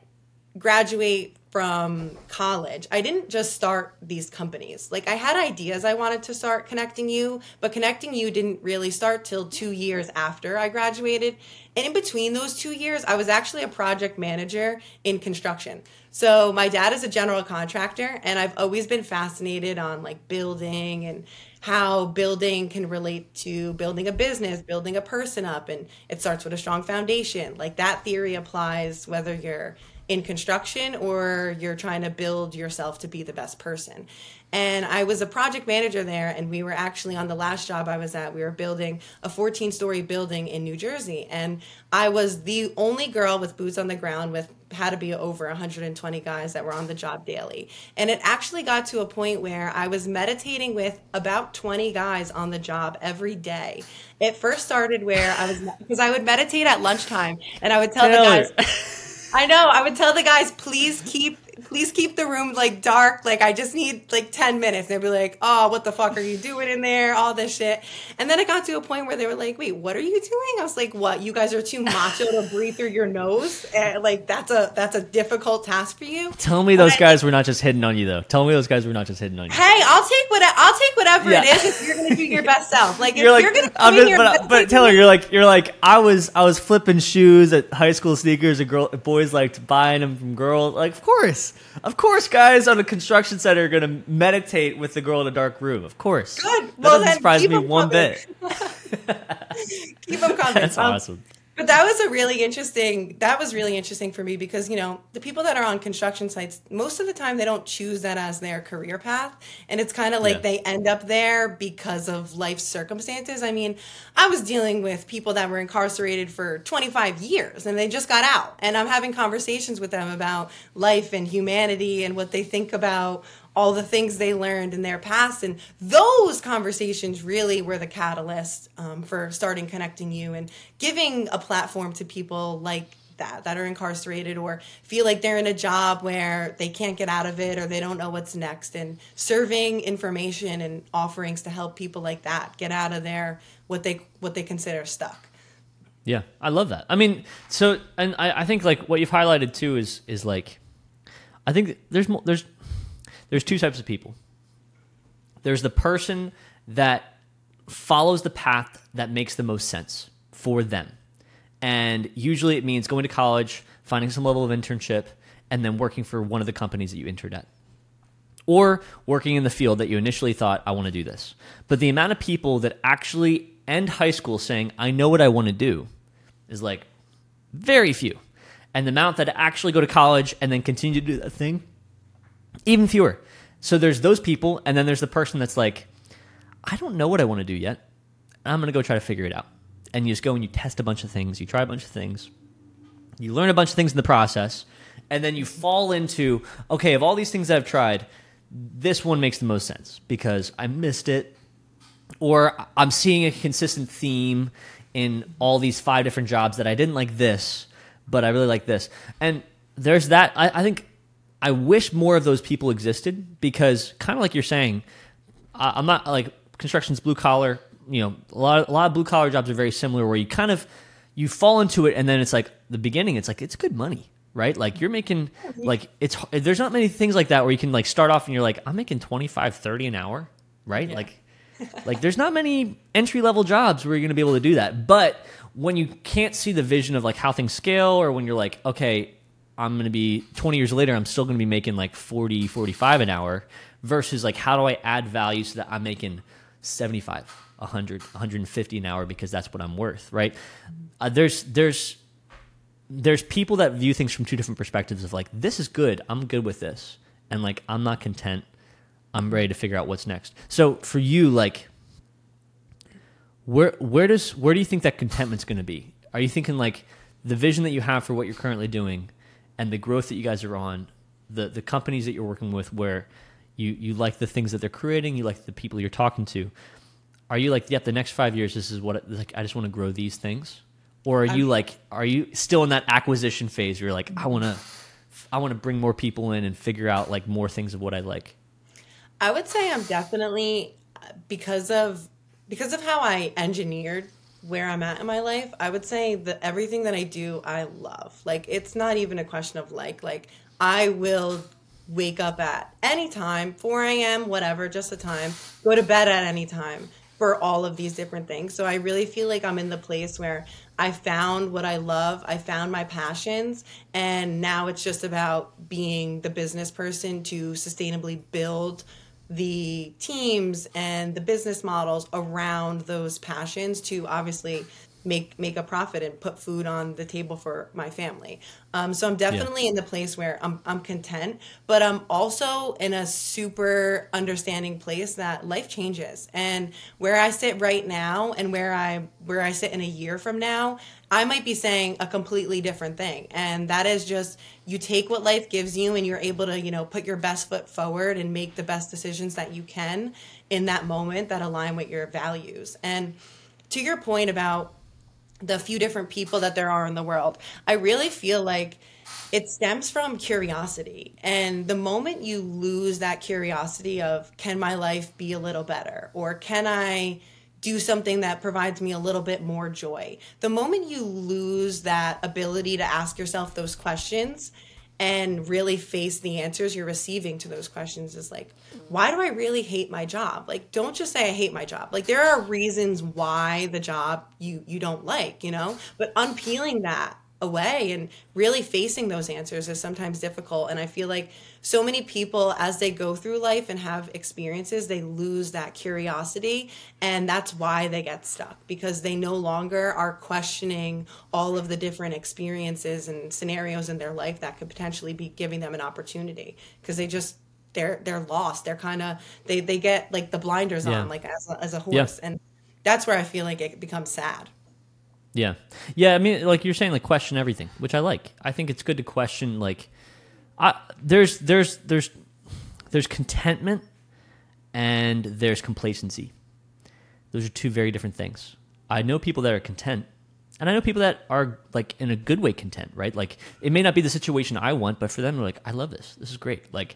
graduate from college i didn't just start these companies. Like i had ideas i wanted to start connecting you but connecting you didn't really start till two years after i graduated. And in between those two years i was actually a project manager in construction. So my dad is a general contractor and I've always been fascinated on like building and how building can relate to building a business, building a person up and it starts with a strong foundation. Like that theory applies whether you're in construction or you're trying to build yourself to be the best person. And I was a project manager there, and we were actually on the last job I was at. We were building a 14 story building in New Jersey. And I was the only girl with boots on the ground with had to be over 120 guys that were on the job daily. And it actually got to a point where I was meditating with about 20 guys on the job every day. It first started where I was, because I would meditate at lunchtime and I would tell the guys, I know. I would tell the guys, please keep, please keep the room like dark. Like I just need like ten minutes. They'd be like, oh, what the fuck are you doing in there? All this shit. And then it got to a point where they were like, wait, what are you doing? I was like, what? You guys are too macho to breathe through your nose. And, like that's a that's a difficult task for you. Tell me those But- guys were not just hitting on you, though. Tell me those guys were not just hitting on you. Hey, I'll take what I'll take whatever Yeah. it is if you're gonna do your best self. Like if You're like, you're gonna I'm just, your but, best but Taylor, you're like, you're like, I was, I was flipping shoes at high school sneakers. And girl, boys liked buying them from girls. Like, of course, of course, guys on a construction site are gonna meditate with the girl in a dark room. Of course, Good. That Well, doesn't surprise me one coming. bit. keep them coming. That's Um, awesome. But that was a really interesting. That was really interesting for me because you know the people that are on construction sites most of the time they don't choose that as their career path, and it's kind of like Yeah. they end up there because of life circumstances. I mean, I was dealing with people that were incarcerated for 25 years and they just got out, and I'm having conversations with them about life and humanity and what they think about all the things they learned in their past. And those conversations really were the catalyst um, for starting Connecting You and giving a platform to people like that that are incarcerated or feel like they're in a job where they can't get out of it or they don't know what's next. And serving information and offerings to help people like that get out of there what they what they consider stuck. Yeah i love that. I mean so and i, I think like what you've highlighted too is is like i think there's mo- there's there's two types of people there's the person that follows the path that makes the most sense for them and usually it means going to college, finding some level of internship, and then working for one of the companies that you interned at. Or working in the field that you initially thought, I want to do this. But the amount of people that actually end high school saying, I know what I want to do, is like very few. And the amount that actually go to college and then continue to do that thing, even fewer. So there's those people, and then there's the person that's like, I don't know what I want to do yet. I'm going to go try to figure it out and you just go and you test a bunch of things, you try a bunch of things, you learn a bunch of things in the process, and then you fall into okay, of all these things I've tried, this one makes the most sense because I missed it, or I'm seeing a consistent theme in all these five different jobs that I didn't like this, but I really like this. And there's that. I, I think I wish more of those people existed because, kind of like you're saying, I'm not like construction's blue collar you know a lot of, a lot of blue collar jobs are very similar where you kind of you fall into it and then it's like the beginning it's like it's good money right? Like you're making like it's there's not many things like that where you can like start off and you're like i'm making 25 30 an hour right? Yeah. like like there's not many entry level jobs where you're going to be able to do that. But when you can't see the vision of like how things scale or when you're like okay i'm going to be 20 years later i'm still going to be making like 40 45 an hour versus like how do i add value so that i'm making 75 100 150 an hour because that's what i'm worth right? Uh, there's there's there's people that view things from two different perspectives of like this is good i'm good with this and like i'm not content i'm ready to figure out what's next. So for you like where where does where do you think that contentment's going to be? Are you thinking like the vision that you have for what you're currently doing and the growth that you guys are on the the companies that you're working with where you you like the things that they're creating you like the people you're talking to are you like, yep, the next five years, this is what like I just want to grow these things, or are I'm, you like, are you still in that acquisition phase? Where you're like, I want to, I want to bring more people in and figure out like more things of what I like. I would say I'm definitely because of because of how I engineered where I'm at in my life. I would say that everything that I do, I love. Like it's not even a question of like, like I will wake up at any time 4 a.m whatever just a time go to bed at any time for all of these different things. So I really feel like I'm in the place where I found what I love, I found my passions, and now it's just about being the business person to sustainably build the teams and the business models around those passions to obviously make make a profit and put food on the table for my family. Um, so I'm definitely yeah. in the place where I'm I'm content, but I'm also in a super understanding place that life changes, and where I sit right now and where I where I sit in a year from now, I might be saying a completely different thing, and that is just you take what life gives you, and you're able to you know put your best foot forward and make the best decisions that you can in that moment that align with your values and to your point about the few different people that there are in the world. I really feel like it stems from curiosity. And the moment you lose that curiosity of, can my life be a little better? Or can I do something that provides me a little bit more joy? The moment you lose that ability to ask yourself those questions, and really face the answers you're receiving to those questions is like why do i really hate my job? Like don't just say i hate my job. Like there are reasons why the job you you don't like you know? But unpeeling that away and really facing those answers is sometimes difficult and i feel like so many people as they go through life and have experiences they lose that curiosity and that's why they get stuck because they no longer are questioning all of the different experiences and scenarios in their life that could potentially be giving them an opportunity because they just they're they're lost they're kind of they they get like the blinders yeah. on like as a, as a horse yeah. and that's where i feel like it becomes sad yeah. Yeah, I mean like you're saying like question everything, which I like. I think it's good to question like I, there's there's there's there's contentment and there's complacency. Those are two very different things. I know people that are content and I know people that are like in a good way content, right? Like it may not be the situation I want, but for them, they're like, I love this. This is great. Like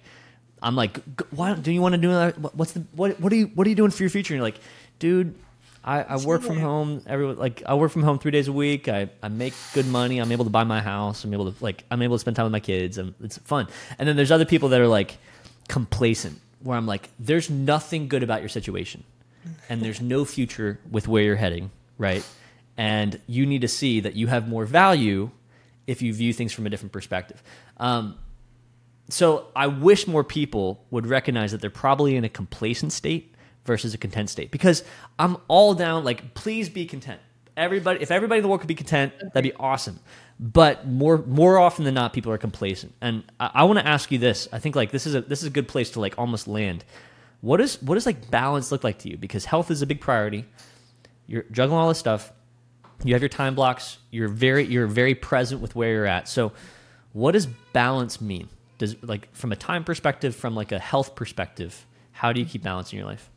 I'm like, why do you want to do? What's the what? What are you What are you doing for your future? And you're like, dude, I, I work from home. Every like I work from home three days a week. I, I make good money. I'm able to buy my house. I'm able to like I'm able to spend time with my kids. and it's fun. And then there's other people that are like complacent, where I'm like, there's nothing good about your situation, and there's no future with where you're heading, right? And you need to see that you have more value if you view things from a different perspective. Um, so I wish more people would recognize that they're probably in a complacent state versus a content state because I'm all down like please be content. Everybody if everybody in the world could be content, that'd be awesome. But more more often than not people are complacent. And I, I want to ask you this. I think like this is a this is a good place to like almost land. What is what does like balance look like to you? Because health is a big priority. You're juggling all this stuff. You have your time blocks. You're very you're very present with where you're at. So what does balance mean? Does like from a time perspective, from like a health perspective, how do you keep balance in your life?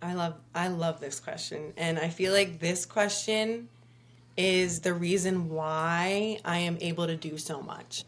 I love I love this question and I feel like this question is the reason why I am able to do so much.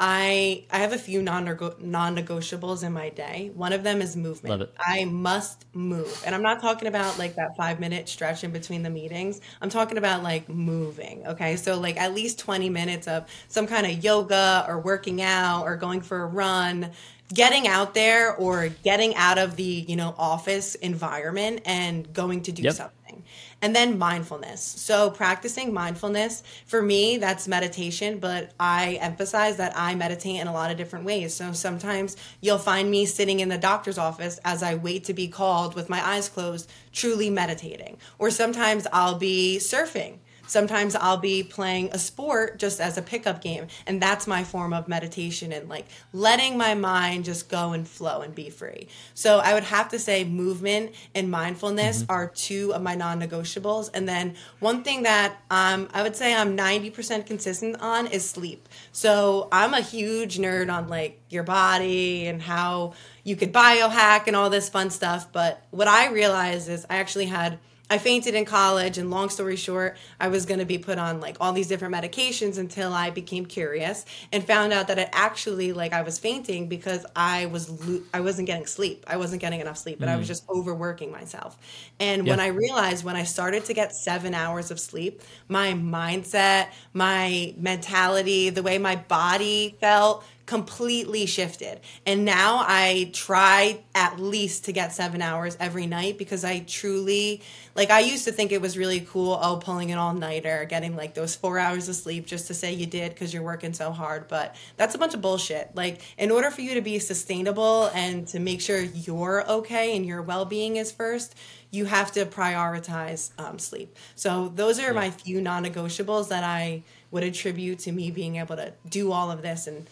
I I have a few non non-negotiables in my day. One of them is movement. I must move. And I'm not talking about like that 5-minute stretch in between the meetings. I'm talking about like moving, okay? So like at least 20 minutes of some kind of yoga or working out or going for a run getting out there or getting out of the you know office environment and going to do yep. something. And then mindfulness. So practicing mindfulness for me that's meditation but i emphasize that i meditate in a lot of different ways. So sometimes you'll find me sitting in the doctor's office as i wait to be called with my eyes closed truly meditating. Or sometimes i'll be surfing Sometimes I'll be playing a sport just as a pickup game, and that's my form of meditation and like letting my mind just go and flow and be free. So I would have to say movement and mindfulness mm-hmm. are two of my non-negotiables. And then one thing that um, I would say I'm 90% consistent on is sleep. So I'm a huge nerd on like your body and how you could biohack and all this fun stuff. But what I realized is I actually had I fainted in college, and long story short, I was going to be put on like all these different medications until I became curious and found out that it actually like I was fainting because I was lo- I wasn't getting sleep. I wasn't getting enough sleep, but mm. I was mm. just overworking myself. And yeah. when I realized when I started to get seven hours of sleep, my mindset, my mentality, the way my body felt completely shifted. And now I try at least to get seven hours every night because I truly, like, I used to think it was really cool, oh, pulling an all nighter, getting like those four hours of sleep just to say you did because you're working so hard. But that's a bunch of bullshit. Like, in order for you to be sustainable and to make sure you're okay and your well being is first, you have to prioritize um, sleep. So, those are yeah. my few non negotiables that I would attribute to me being able to do all of this and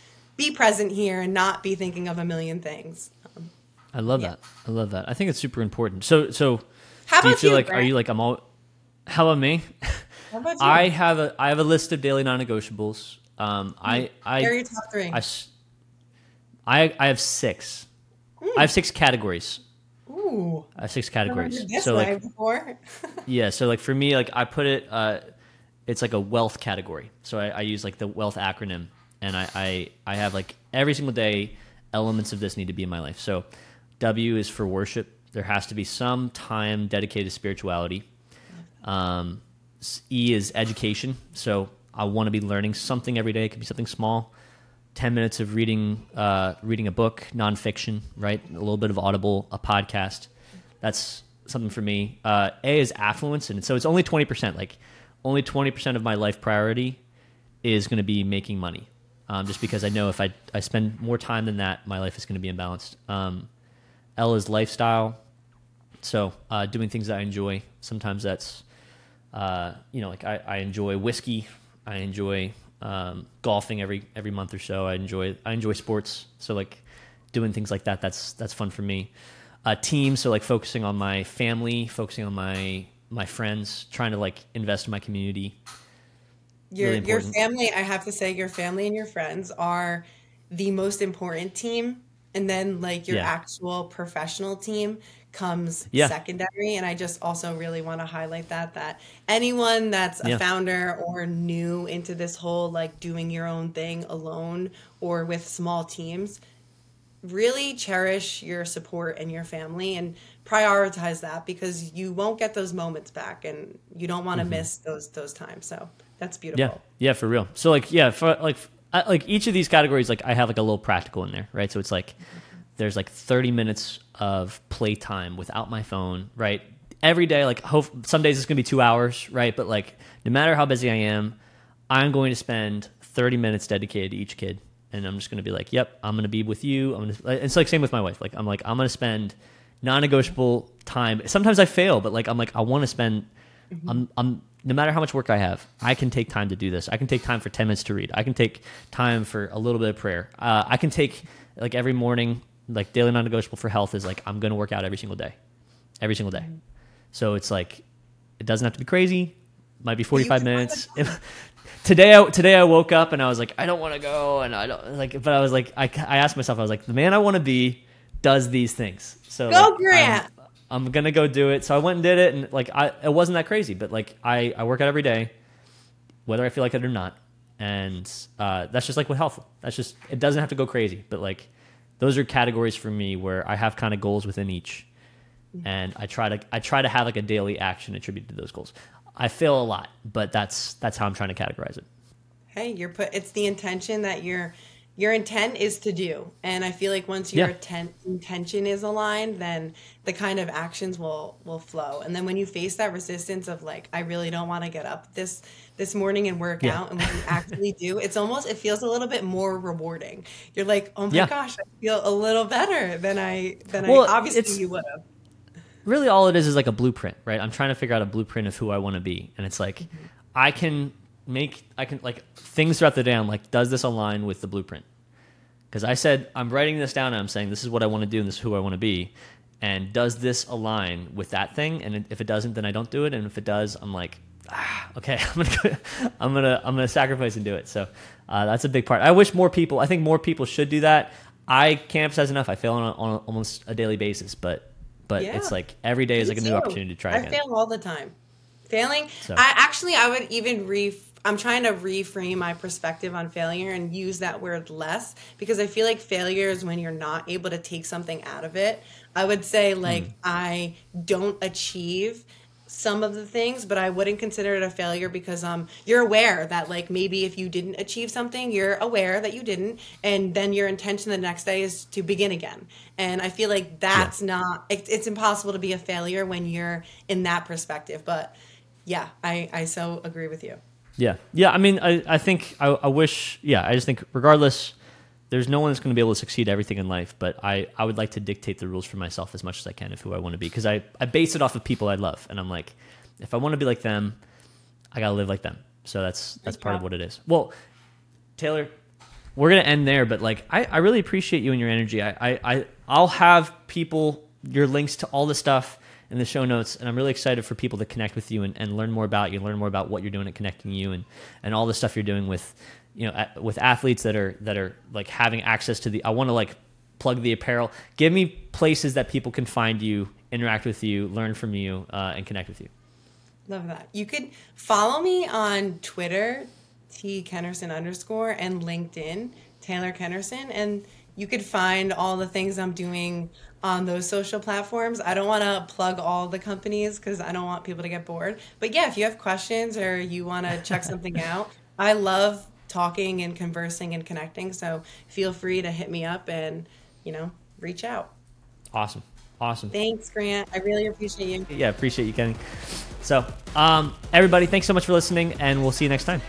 be present here and not be thinking of a million things. Um, I love yeah. that. I love that. I think it's super important. So, so how do you feel you, like? Brent? Are you like I'm all? How about me? How about you? I have a I have a list of daily non-negotiables. Um, I I are your top three. I, I I have six. Mm. I have six categories. Ooh. I have six categories. so like yeah, so like for me, like I put it, uh, it's like a wealth category. So I, I use like the wealth acronym and I, I I have like every single day elements of this need to be in my life. So W is for worship. There has to be some time dedicated to spirituality. Um, e is education. So I want to be learning something every day. It could be something small. Ten minutes of reading, uh, reading a book, nonfiction, right? A little bit of Audible, a podcast. That's something for me. Uh, a is affluence, and so it's only twenty percent. Like only twenty percent of my life priority is going to be making money um, just because I know if I, I spend more time than that, my life is going to be imbalanced. Um, L is lifestyle. So uh, doing things that I enjoy. Sometimes that's, uh, you know, like I, I enjoy whiskey. I enjoy um, golfing every every month or so. I enjoy I enjoy sports. So like doing things like that. That's that's fun for me. Uh, team. So like focusing on my family, focusing on my my friends, trying to like invest in my community your really your family i have to say your family and your friends are the most important team and then like your yeah. actual professional team comes Yeah. secondary and i just also really want to highlight that that anyone that's a Yeah. founder or new into this whole like doing your own thing alone or with small teams really cherish your support and your family and prioritize that because you won't get those moments back and you don't want to mm-hmm. miss those those times so that's beautiful Mm-hmm. Yeah, yeah, for real. So like, yeah, for like, I, like each of these categories, like I have like a little practical in there, right? So it's like there's like 30 minutes of playtime without my phone, right? Every day, like hope some days it's gonna be two hours, right? But like no matter how busy I am, I'm going to spend 30 minutes dedicated to each kid, and I'm just gonna be like, yep, I'm gonna be with you. I'm gonna. It's like same with my wife. Like I'm like I'm gonna spend non-negotiable time. Sometimes I fail, but like I'm like I want to spend. I'm I'm no matter how much work I have, I can take time to do this. I can take time for 10 minutes to read. I can take time for a little bit of prayer. Uh, I can take like every morning, like daily non-negotiable for health is like I'm going to work out every single day, every single day. So it's like it doesn't have to be crazy. Might be 45 minutes. today I today I woke up and I was like I don't want to go and I don't like but I was like I, I asked myself I was like the man I want to be does these things. So Go, like, Grant! I'm gonna go do it. So I went and did it, and like I, it wasn't that crazy, but like I, I work out every day, whether I feel like it or not, and uh, that's just like with health. That's just it doesn't have to go crazy, but like those are categories for me where I have kind of goals within each, and I try to I try to have like a daily action attributed to those goals. I fail a lot, but that's that's how I'm trying to categorize it. hey you're put it's the intention that your your intent is to do and i feel like once your Yeah. intent, intention is aligned then the kind of actions will will flow and then when you face that resistance of like i really don't want to get up this this morning and work Yeah. out and when you actually do it's almost it feels a little bit more rewarding you're like oh my Yeah. gosh i feel a little better than i than Well, i obviously you would have really all it is is like a blueprint, right? I'm trying to figure out a blueprint of who I want to be, and it's like mm-hmm. I can make I can like things throughout the day. I'm like, does this align with the blueprint? Because I said I'm writing this down and I'm saying this is what I want to do and this is who I want to be, and does this align with that thing? And if it doesn't, then I don't do it, and if it does, I'm like. Ah, okay, I'm gonna, go, I'm gonna, I'm gonna sacrifice and do it. So uh, that's a big part. I wish more people. I think more people should do that. I can't emphasize enough. I fail on, a, on a, almost a daily basis, but but Yeah. it's like every day is like a new too. opportunity to try I again. fail all the time. Failing. So- I actually I would even re. I'm trying to reframe my perspective on failure and use that word less because I feel like failure is when you're not able to take something out of it. I would say like Hmm. I don't achieve some of the things, but I wouldn't consider it a failure because um you're aware that like maybe if you didn't achieve something, you're aware that you didn't, and then your intention the next day is to begin again. And I feel like that's not it, it's impossible to be a failure when you're in that perspective. But yeah, I I so agree with you. Yeah, yeah. I mean, I, I think I, I wish. Yeah, I just think regardless, there's no one that's going to be able to succeed everything in life. But I, I would like to dictate the rules for myself as much as I can of who I want to be because I, I base it off of people I love, and I'm like, if I want to be like them, I gotta live like them. So that's that's part of what it is. Well, Taylor, we're gonna end there, but like I, I really appreciate you and your energy. I, I, I I'll have people your links to all the stuff in the show notes, and I'm really excited for people to connect with you and, and learn more about you, learn more about what you're doing at connecting you and and all the stuff you're doing with you know with athletes that are that are like having access to the. I want to like plug the apparel. Give me places that people can find you, interact with you, learn from you, uh, and connect with you. Love that. You could follow me on Twitter, T Kenerson underscore, and LinkedIn, Taylor Kenerson, and you could find all the things I'm doing on those social platforms. I don't want to plug all the companies because I don't want people to get bored. But yeah, if you have questions or you want to check something out, I love talking and conversing and connecting. So feel free to hit me up and, you know, reach out. Awesome, awesome. Thanks, Grant. I really appreciate you. yeah, appreciate you, Kenny. So, um, everybody, thanks so much for listening, and we'll see you next time.